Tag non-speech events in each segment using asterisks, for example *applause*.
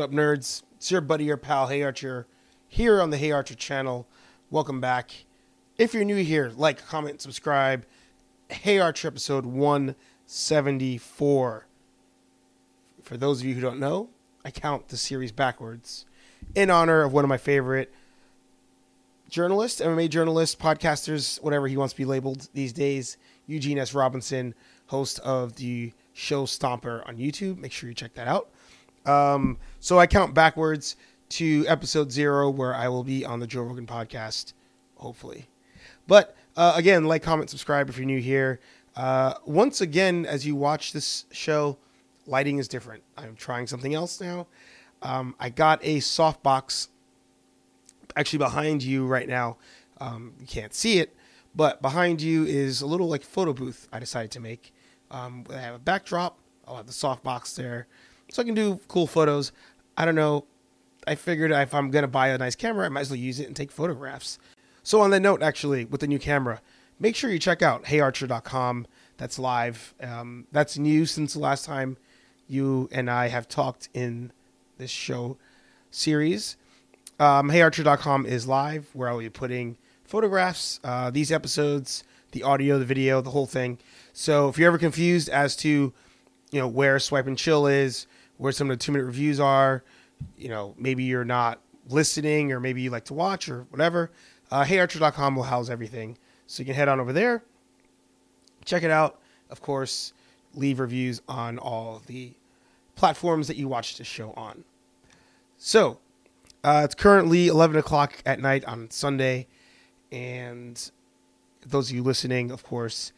What up, nerds? It's your buddy, your pal, Hey Archer, here on the Hey Archer channel. Welcome back. If you're new here, like, comment, subscribe. Hey Archer episode 174. For those of you who don't know, I count the series backwards in honor of one of my favorite journalists, MMA journalists, podcasters, whatever he wants to be labeled these days, Eugene S. Robinson, host of the show Stomper on YouTube. Make sure you check that out. Um, so I count backwards to episode zero, where I will be on the Joe Rogan podcast, hopefully. But uh, again, like, comment, subscribe if you're new here. Uh, once again, as you watch this show, lighting is different. I'm trying something else now. Um, I got a softbox actually behind you right now. Um, you can't see it, but behind you is a little like photo booth I decided to make. Um, I have a backdrop. I'll have the softbox there so I can do cool photos. I don't know. I figured if I'm to buy a nice camera, I might as well use it and take photographs. So, on that note, actually, with the new camera, make sure you check out heyarcher.com. That's live. Um, that's new since the last time you and I have talked in this show series. Um, heyarcher.com is live where I'll be putting photographs, uh, these episodes, the audio, the video, the whole thing. So if you're ever confused as to, you know, where Swipe and Chill is, where some of the two minute reviews are, you know, maybe you're not listening or maybe you like to watch or whatever, uh, heyarcher.com will house everything. So you can head on over there, check it out. Of course, leave reviews on all the platforms that you watch the show on. So uh, it's currently 11 o'clock at night on Sunday. And those of you listening, of course,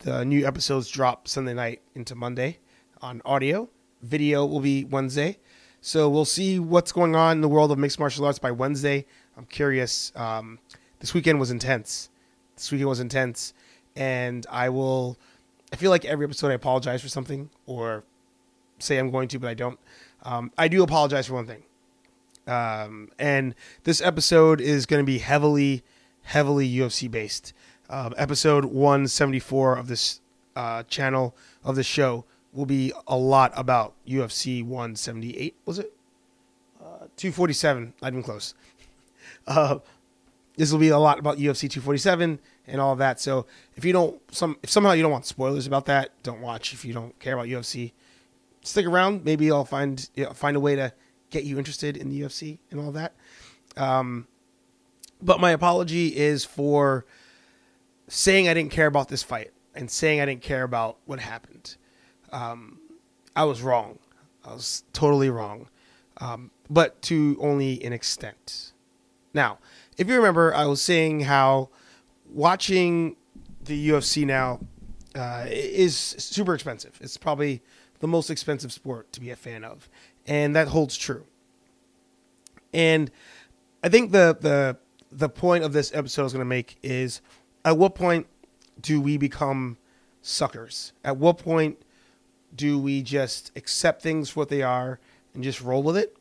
the new episodes drop Sunday night into Monday on audio. Video will be Wednesday. So we'll see what's going on in the world of mixed martial arts by Wednesday. I'm curious. Um, this weekend was intense. This weekend was intense. And I will, I feel like every episode I apologize for something or say I'm going to, but I don't. Um, I do apologize for one thing. Um, and this episode is going to be heavily, heavily UFC based. Um, episode 174 of this uh, channel of the show will be a lot about UFC 178. Was it? Uh, 247. Not even close. *laughs* Uh, this will be a lot about UFC 247 and all that. So if you don't, some if somehow you don't want spoilers about that, don't watch. If you don't care about UFC, stick around. Maybe I'll find you know, find a way to get you interested in the UFC and all that. Um, but my apology is for saying I didn't care about this fight and saying I didn't care about what happened. Um, I was wrong. I was totally wrong, um, but to only an extent. Now, if you remember, I was saying how watching the UFC now uh, is super expensive. It's probably the most expensive sport to be a fan of, and that holds true. And I think the the the point of this episode I was going to make is at what point do we become suckers? At what point do we just accept things for what they are and just roll with it?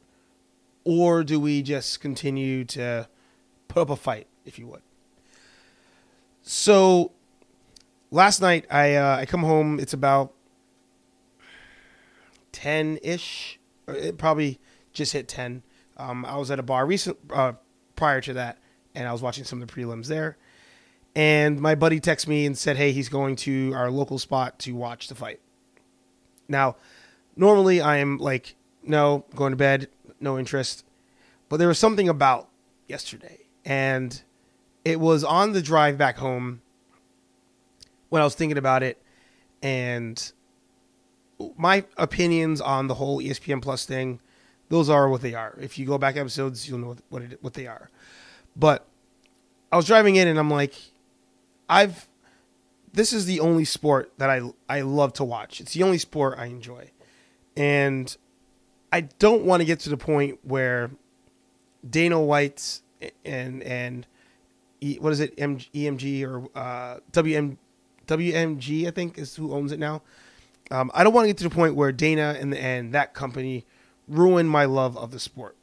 Or do we just continue to put up a fight, if you would? So last night I uh, I come home. It's about ten ish. It probably just hit ten. Um, I was at a bar recent uh, prior to that, and I was watching some of the prelims there. And my buddy texted me and said, "Hey, he's going to our local spot to watch the fight." Now, normally I am like, "No, going to bed, no interest." But there was something about yesterday, and it was on the drive back home when I was thinking about it, and my opinions on the whole ESPN Plus thing those are what they are. If you go back episodes, you'll know what, it, what they are. But I was driving in and I'm like, I've this is the only sport that I I love to watch. It's the only sport I enjoy, and I don't want to get to the point where Dana White and and what is it EMG or uh, WM WMG I think is who owns it now. Um, I don't want to get to the point where Dana and and that company ruin my love of the sport.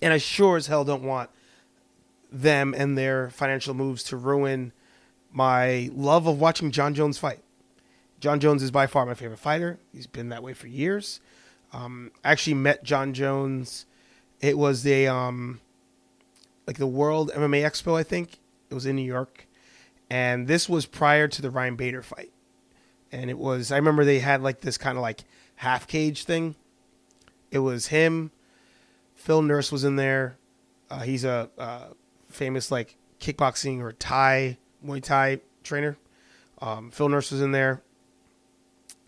And I sure as hell don't want them and their financial moves to ruin my love of watching Jon Jones fight. Jon Jones is by far my favorite fighter. He's been that way for years. Um, I actually met Jon Jones. It was the um, like the World MMA Expo, I think. It was in New York, and this was prior to the Ryan Bader fight. And it was I remember they had like this kind of like half cage thing. It was him. Phil Nurse was in there. Uh, he's a uh, famous like kickboxing or Thai Muay Thai trainer. Um, Phil Nurse was in there,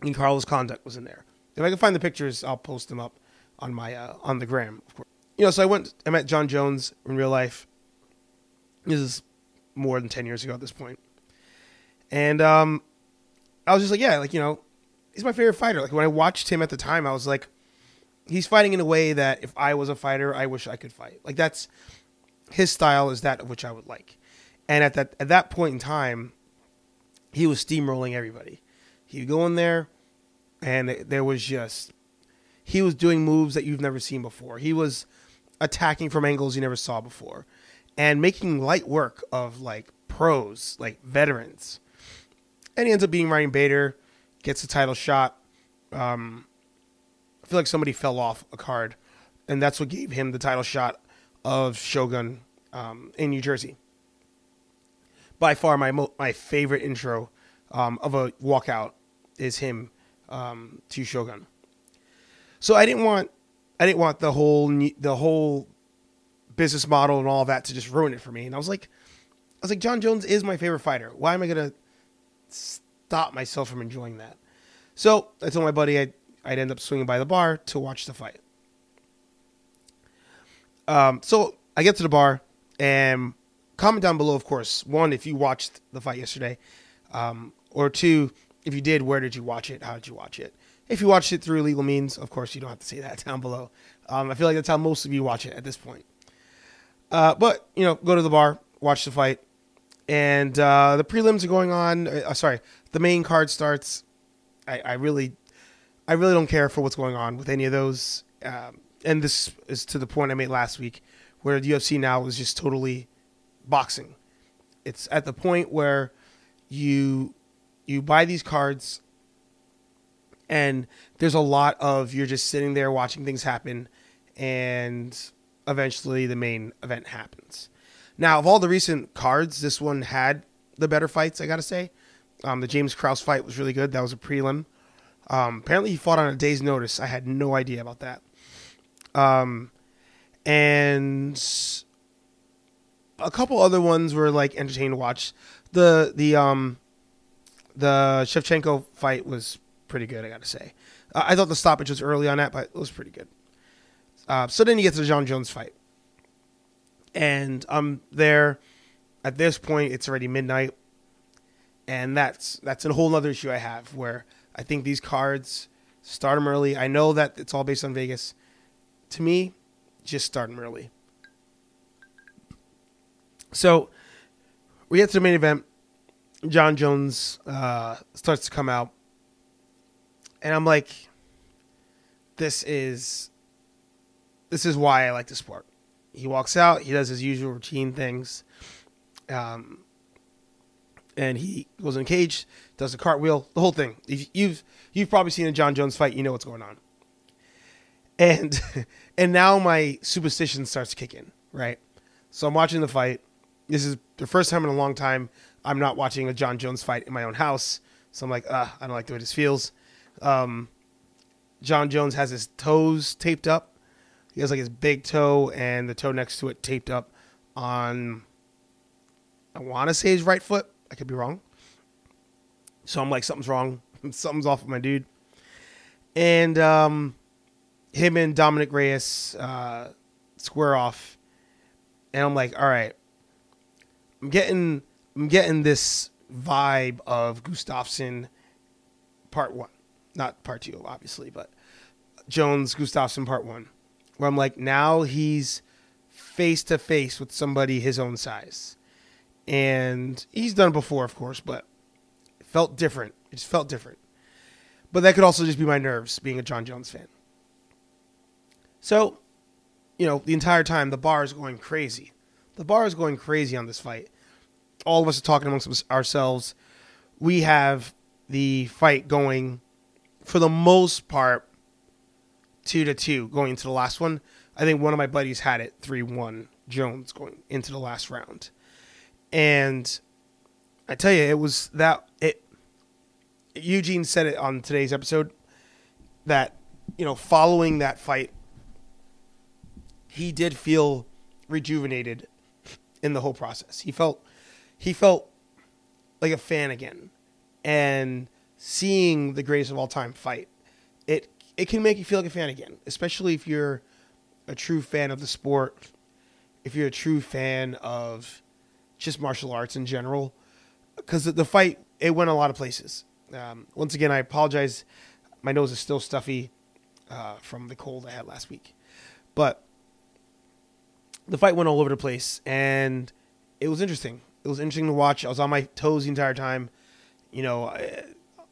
and Carlos Condit was in there. If I can find the pictures, I'll post them up on my uh, on the gram. Of course, you know. So I went. I met Jon Jones in real life. This is more than ten years ago at this point. point, and um, I was just like, yeah, like you know, he's my favorite fighter. Like when I watched him at the time, I was like, he's fighting in a way that if I was a fighter, I wish I could fight. Like that's his style is that of which I would like. And at that at that point in time, he was steamrolling everybody. He'd go in there, and there was just he was doing moves that you've never seen before. He was attacking from angles you never saw before, and making light work of like pros, like veterans. And he ends up being Ryan Bader, gets the title shot. Um, I feel like somebody fell off a card, and that's what gave him the title shot of Shogun um, in New Jersey. By far, my mo- my favorite intro um, of a walkout is him um, to Shogun. So I didn't want I didn't want the whole the whole business model and all that to just ruin it for me. And I was like, I was like, Jon Jones is my favorite fighter. Why am I gonna stop myself from enjoying that? So I told my buddy I'd, I'd end up swinging by the bar to watch the fight. Um, so I get to the bar and comment down below, of course. One, if you watched the fight yesterday, um, or two, if you did, where did you watch it? How did you watch it? If you watched it through legal means, of course, you don't have to say *laughs* that down below. Um, I feel like that's how most of you watch it at this point. Uh, but you know, go to the bar, watch the fight, and uh, the prelims are going on. Uh, sorry, the main card starts. I, I, really, I really don't care for what's going on with any of those. Um, and this is to the point I made last week, where the UFC now is just totally boxing. It's at the point where you you buy these cards and there's a lot of you're just sitting there watching things happen and eventually the main event happens. Now, of all the recent cards, this one had the better fights, I got to say. Um, the James Krause fight was really good. That was a prelim. Um, apparently, he fought on a day's notice. I had no idea about that. Um, and a couple other ones were like entertaining to watch. The the um the Shevchenko fight was pretty good, I got to say. Uh, I thought the stoppage was early on that, but it was pretty good. Uh, so then you get to the Jon Jones fight, and I'm there. At this point, it's already midnight, and that's that's a whole other issue I have where I think these cards start them early. I know that it's all based on Vegas. To me, just start them early. So we get to the main event. Jon Jones uh, starts to come out, and I'm like, "This is, this is why I like the sport." He walks out. He does his usual routine things, um, and he goes in the cage, does a cartwheel, the whole thing. You've you've probably seen a Jon Jones fight. You know what's going on, and *laughs* and now my superstition starts kicking. Right, so I'm watching the fight. This is the first time in a long time I'm not watching a Jon Jones fight in my own house. So I'm like, uh, I don't like the way this feels. Um, Jon Jones has his toes taped up. He has like his big toe and the toe next to it taped up on, I want to say his right foot. I could be wrong. So I'm like, something's wrong. *laughs* something's off with my dude. And um, him and Dominic Reyes uh, square off. And I'm like, all right, I'm getting I'm getting this vibe of Gustafsson part one, not part two, obviously, but Jones Gustafsson part one, where I'm like, now he's face to face with somebody his own size, and he's done before, of course, but it felt different. It just felt different. But that could also just be my nerves being a Jon Jones fan. So, you know, the entire time the bar is going crazy. The bar is going crazy on this fight all of us are talking amongst ourselves. We have the fight going for the most part two to two going into the last one. I think one of my buddies had it three one Jones going into the last round, and I tell you, it was that it. Eugene said it on today's episode that you know following that fight, he did feel rejuvenated in the whole process. He felt he felt like a fan again, and seeing the greatest of all time fight, it it can make you feel like a fan again, especially if you're a true fan of the sport, if you're a true fan of just martial arts in general, because the fight it went a lot of places. Um, once again, I apologize. My nose is still stuffy uh, from the cold I had last week, but the fight went all over the place, and it was interesting. It was interesting to watch. I was on my toes the entire time. You know,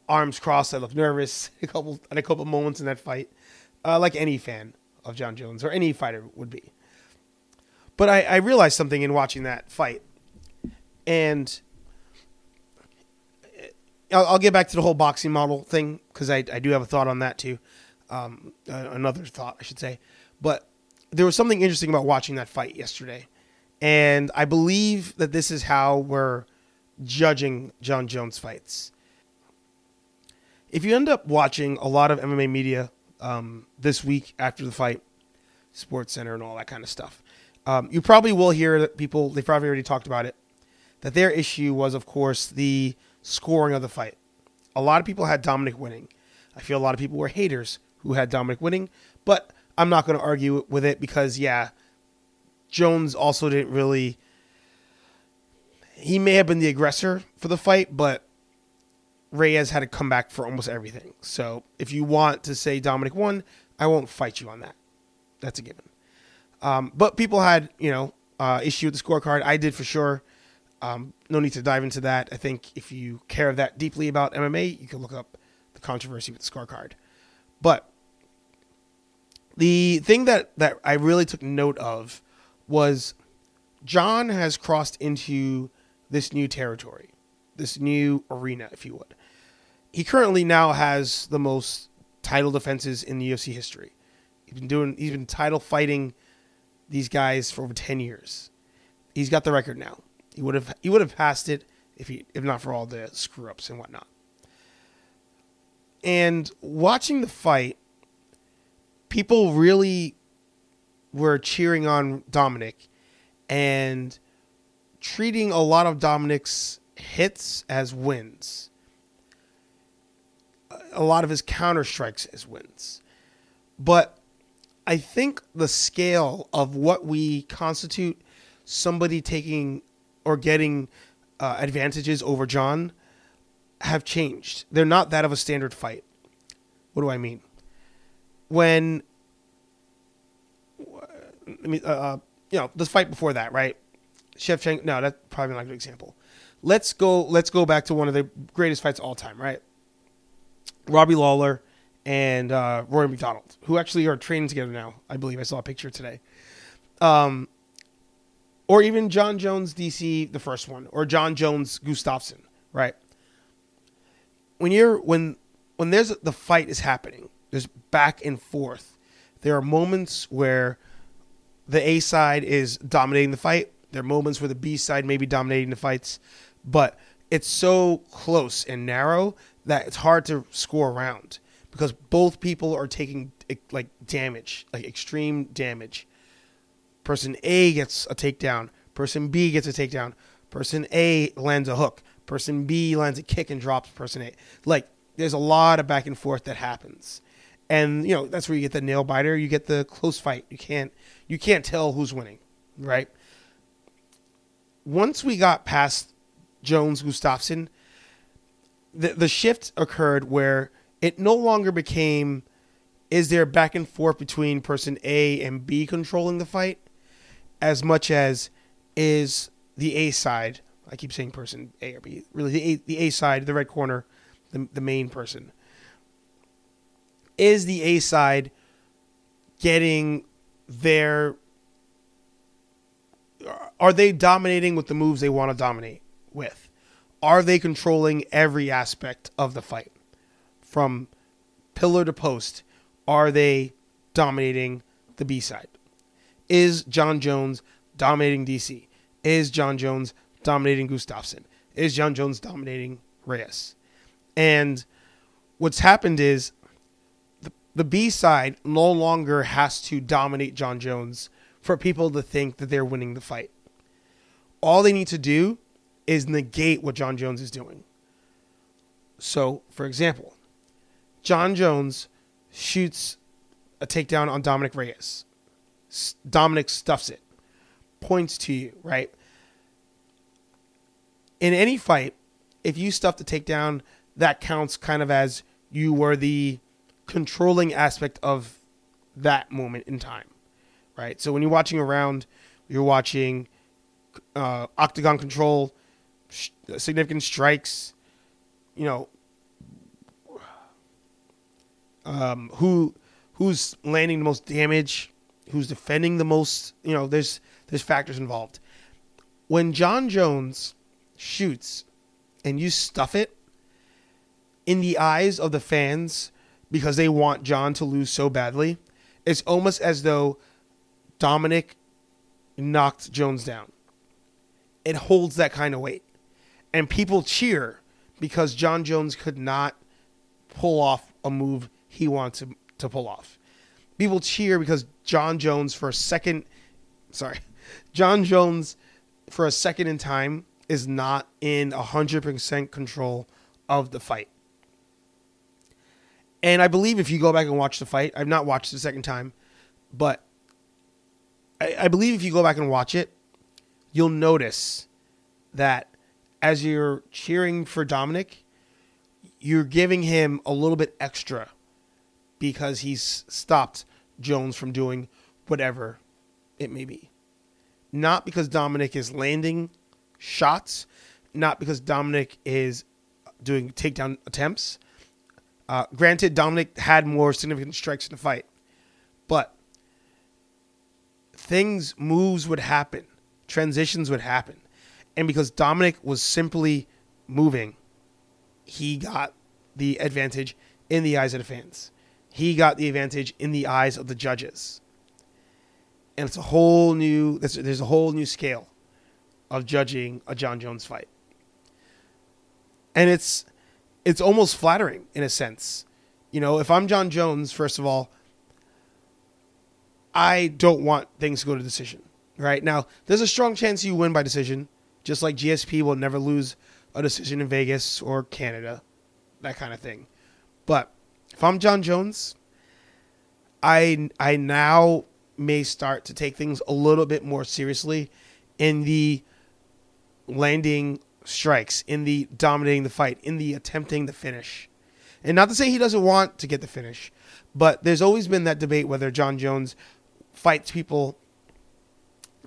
arms crossed. I looked nervous *laughs* a couple at a couple moments in that fight, uh, like any fan of Jon Jones or any fighter would be. But I, I realized something in watching that fight, and I'll, I'll, get back to the whole boxing model thing because I, I do have a thought on that too. Um, another thought, I should say. But there was something interesting about watching that fight yesterday. And I believe that this is how we're judging Jon Jones fights if you end up watching a lot of MMA media um, this week after the fight, Sports Center and all that kind of stuff, um, you probably will hear that people they probably already talked about it. That their issue was, of course, the scoring of the fight. A lot of people had Dominic winning. I feel a lot of people were haters who had Dominic winning, but I'm not going to argue with it because yeah, Jones also didn't really. He may have been the aggressor for the fight, but Reyes had to come back for almost everything. So if you want to say Dominic won, I won't fight you on that. That's a given. Um, but people had, you know, uh, issue with the scorecard. I did for sure. Um, no need to dive into that. I think if you care that deeply about MMA, you can look up the controversy with the scorecard. But the thing that, that I really took note of was Jon has crossed into this new territory, this new arena, if you would he currently now has the most title defenses in the UFC history. He's been doing he's been title fighting these guys for over 10 years. He's got the record now. He would have he would have passed it if he if not for all the screw ups and whatnot. And watching the fight, people really were cheering on Dominic and treating a lot of Dominic's hits as wins a lot of his counter strikes as wins. But I think the scale of what we constitute somebody taking or getting uh, advantages over Jon have changed. They're not that of a standard fight. What do I mean? When I mean, uh, uh, you know, the fight before that, right? Shevchenko. No, that's probably not a good example. Let's go. Let's go back to one of the greatest fights all time, right? Robbie Lawler and uh, Rory MacDonald, who actually are training together now. I believe I saw a picture today. Um, or even Jon Jones, DC, the first one, or Jon Jones, Gustafsson, right? When you're when when there's the fight is happening, there's back and forth. There are moments where the A side is dominating the fight. There are moments where the B side may be dominating the fights, but it's so close and narrow that it's hard to score around because both people are taking eh, like damage, like extreme damage. Person A gets a takedown, person B gets a takedown, person A lands a hook, person B lands a kick and drops person A. Like there's a lot of back and forth that happens. And you know, that's where you get the nail biter, you get the close fight. You can't you can't tell who's winning, right? Once we got past Jones Gustafsson the the shift occurred where it no longer became is there back and forth between person A and B controlling the fight as much as is the A side I keep saying person A or B really the A, the A side the red corner the the main person is the A side getting their are they dominating with the moves they want to dominate with are they controlling every aspect of the fight from pillar to post? Are they dominating the B side? Is Jon Jones dominating DC? Is Jon Jones dominating Gustafsson? Is Jon Jones dominating Reyes? And what's happened is the, B side no longer has to dominate Jon Jones for people to think that they're winning the fight. All they need to do is negate what Jon Jones is doing. So, for example, Jon Jones shoots a takedown on Dominic Reyes. Dominic stuffs it, points to you, right? In any fight, if you stuff the takedown, that counts kind of as you were the controlling aspect of that moment in time, right? So when you're watching around, you're watching uh, octagon control, sh- significant strikes, you know, um, who who's landing the most damage, who's defending the most. You know, there's there's factors involved. When Jon Jones shoots and you stuff it in the eyes of the fans because they want Jon to lose so badly, it's almost as though Dominic knocked Jones down. It holds that kind of weight. And people cheer because Jon Jones could not pull off a move he wanted to, to pull off. People cheer because Jon Jones for a second, sorry, *laughs* Jon Jones for a second in time is not in 100% control of the fight. And I believe if you go back and watch the fight, I've not watched the second time, but I, I believe if you go back and watch it, you'll notice that as you're cheering for Dominic, you're giving him a little bit extra because he's stopped Jones from doing whatever it may be. Not because Dominic is landing shots, not because Dominic is doing takedown attempts. Uh, granted, Dominic had more significant strikes in the fight, but things, moves would happen, transitions would happen. And because Dominic was simply moving, he got the advantage in the eyes of the fans he got the advantage in the eyes of the judges. And it's a whole new there's, there's a whole new scale of judging a Jon Jones fight. And it's it's almost flattering in a sense. You know, if I'm Jon Jones, first of all, I don't want things to go to decision. Right? Now, there's a strong chance you win by decision, just like GSP will never lose a decision in Vegas or Canada, that kind of thing. But if I'm Jon Jones, I I now may start to take things a little bit more seriously in the landing strikes, in the dominating the fight, in the attempting the finish. And not to say he doesn't want to get the finish, but there's always been that debate whether Jon Jones fights people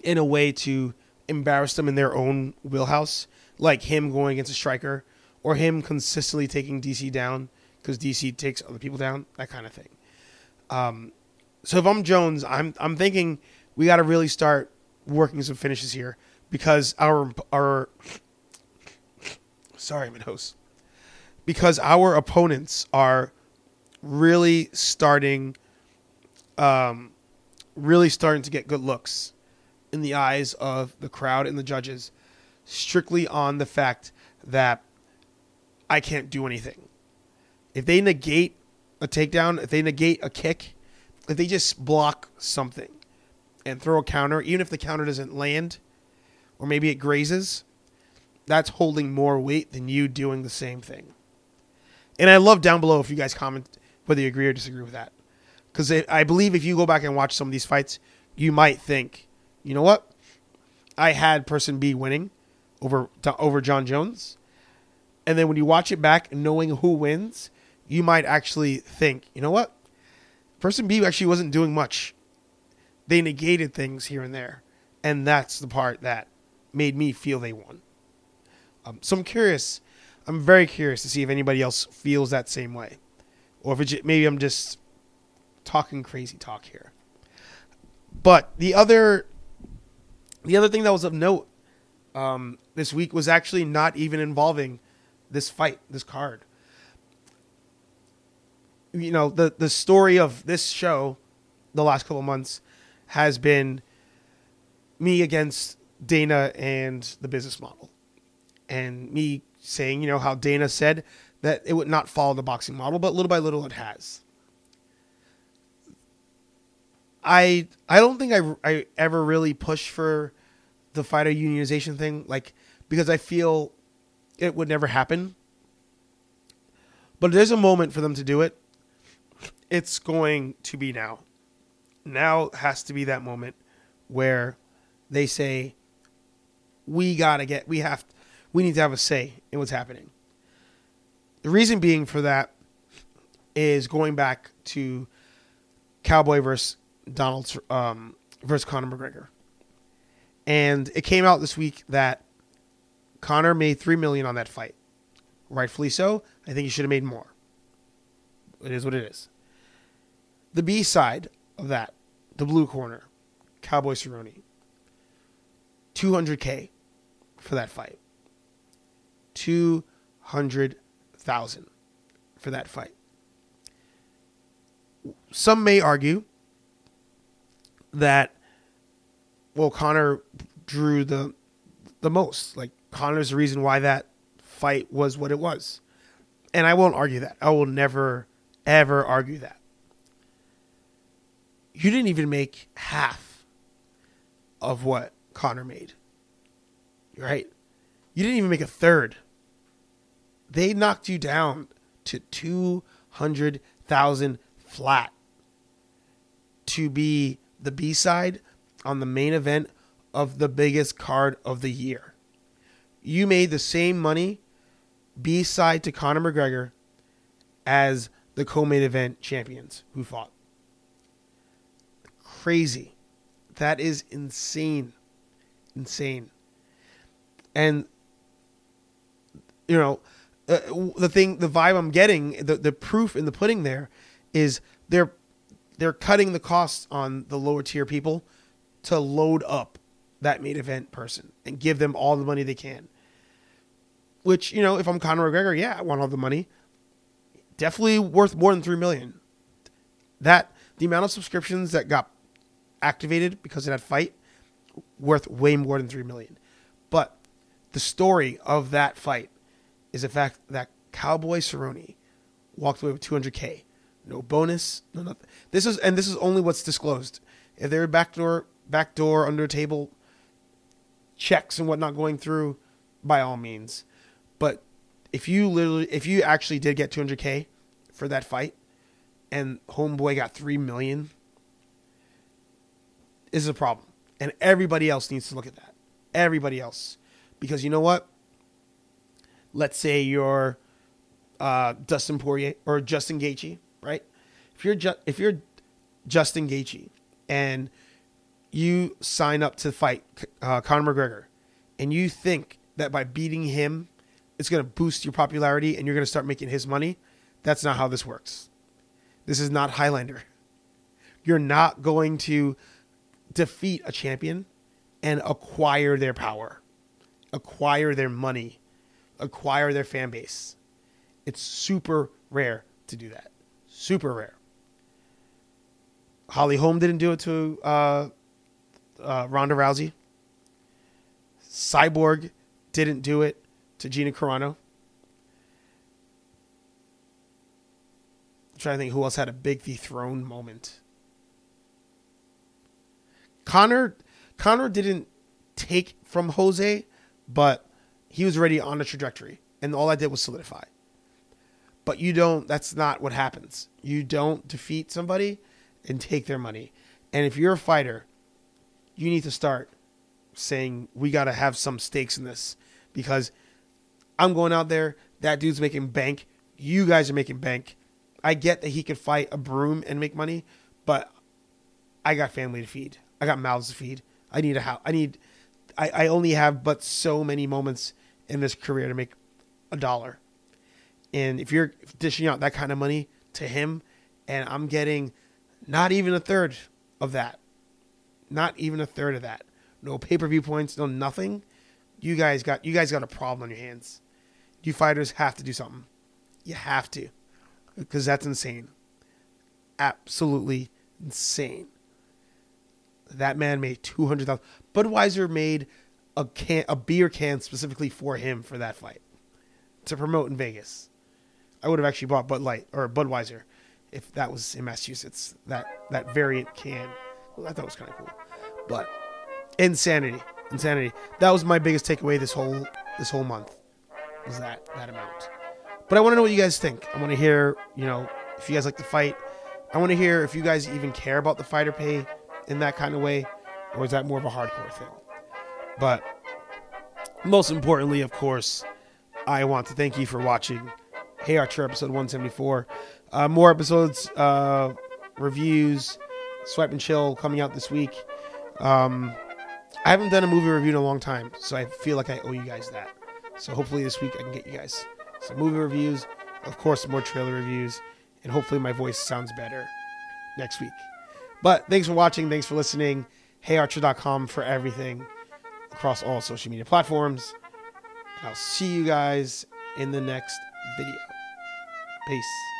in a way to embarrass them in their own wheelhouse, like him going against a striker or him consistently taking DC down because DC takes other people down, that kind of thing. Um, so if I'm Jones, I'm I'm thinking we got to really start working some finishes here because our our sorry, my nose because our opponents are really starting um really starting to get good looks in the eyes of the crowd and the judges strictly on the fact that I can't do anything. If they negate a takedown, if they negate a kick, if they just block something and throw a counter, even if the counter doesn't land, or maybe it grazes, that's holding more weight than you doing the same thing. And I love down below if you guys comment whether you agree or disagree with that. Because I believe if you go back and watch some of these fights, you might think, you know what? I had person B winning over over Jon Jones. And then when you watch it back, knowing who wins, you might actually think, you know what? Person B actually wasn't doing much. They negated things here and there. And that's the part that made me feel they won. Um, so I'm curious. I'm very curious to see if anybody else feels that same way. Or if it, maybe I'm just talking crazy talk here. But the other the other thing that was of note um, this week was actually not even involving this fight, this card you know the the story of this show the last couple months has been me against Dana and the business model. And me saying, you know, how Dana said that it would not follow the boxing model, but little by little it has. I I don't think I I ever really pushed for the fighter unionization thing, like because I feel it would never happen. But there's a moment for them to do it. It's going to be now. Now has to be that moment where they say, "We gotta get. We have. We need to have a say in what's happening." The reason being for that is going back to Cowboy versus Donald um, versus Conor McGregor, and it came out this week that Conor made three million on that fight, rightfully so. I think he should have made more. It is what it is. The B side of that, the blue corner, Cowboy Cerrone, 200k for that fight. 200,000 for that fight. Some may argue that well Conor drew the the most. Like Conor's the reason why that fight was what it was. And I won't argue that. I will never ever argue that. You didn't even make half of what Conor made. Right? You didn't even make a third. They knocked you down to 200,000 flat to be the B side on the main event of the biggest card of the year. You made the same money B side to Conor McGregor as the co main event champions who fought. Crazy. That is insane. Insane. And, you know, uh, the thing, the vibe I'm getting, the, the proof in the pudding there is they're they're cutting the costs on the lower tier people to load up that main event person and give them all the money they can. Which, you know, if I'm Conor McGregor, yeah, I want all the money. Definitely worth more than three million. That the amount of subscriptions that got activated because of that fight worth way more than three million. But the story of that fight is the fact that Cowboy Cerrone walked away with 200k no bonus, no nothing. This is and this is only what's disclosed. If there are backdoor backdoor under table checks and whatnot going through, by all means. But if you literally if you actually did get 200k for that fight and homeboy got 3 million is a problem. And everybody else needs to look at that. Everybody else. Because you know what? Let's say you're uh, Dustin Poirier or Justin Gaethje right? If you're ju- if you're Justin Gaethje and you sign up to fight uh, Conor McGregor, and you think that by beating him, it's going to boost your popularity and you're going to start making his money, that's not how this works. This is not Highlander. You're not going to defeat a champion and acquire their power, acquire their money, acquire their fan base. It's super rare to do that. Super rare. Holly Holm didn't do it to uh, uh, Ronda Rousey. Cyborg didn't do it to Gina Carano. I'm trying to think who else had a big dethrone moment. Conor Conor didn't take from Jose, but he was already on a trajectory, and all I did was solidify. But you don't, that's not what happens. You don't defeat somebody and take their money. And if you're a fighter, you need to start saying, we got to have some stakes in this because I'm going out there. That dude's making bank. You guys are making bank. I get that he could fight a broom and make money, but I got family to feed. I got mouths to feed. I need a house. I need. I, I only have but so many moments in this career to make a dollar. And if you're dishing out that kind of money to him, and I'm getting not even a third of that, not even a third of that, no pay per view points, no nothing, you guys got you guys got a problem on your hands. You fighters have to do something. You have to, because that's insane. Absolutely insane. That man made two hundred thousand. Budweiser made a can, a beer can specifically for him for that fight to promote in Vegas. I would have actually bought Bud Light or Budweiser if that was in Massachusetts. That that variant can. I thought it was kind of cool, but insanity, insanity. That was my biggest takeaway this whole this whole month was that that amount. But I want to know what you guys think. I want to hear, you know, if you guys like the fight. I want to hear if you guys even care about the fighter pay in that kind of way, or is that more of a hardcore thing? But most importantly, of course, I want to thank you for watching Hey Archer episode 174. Uh, more episodes, uh, reviews, Swipe and Chill coming out this week. Um, I haven't done a movie review in a long time, so I feel like I owe you guys that. So hopefully this week I can get you guys some movie reviews, of course, more trailer reviews, and hopefully my voice sounds better next week. But thanks for watching. Thanks for listening. HeyArcher.com for everything across all social media platforms. And I'll see you guys in the next video. Peace.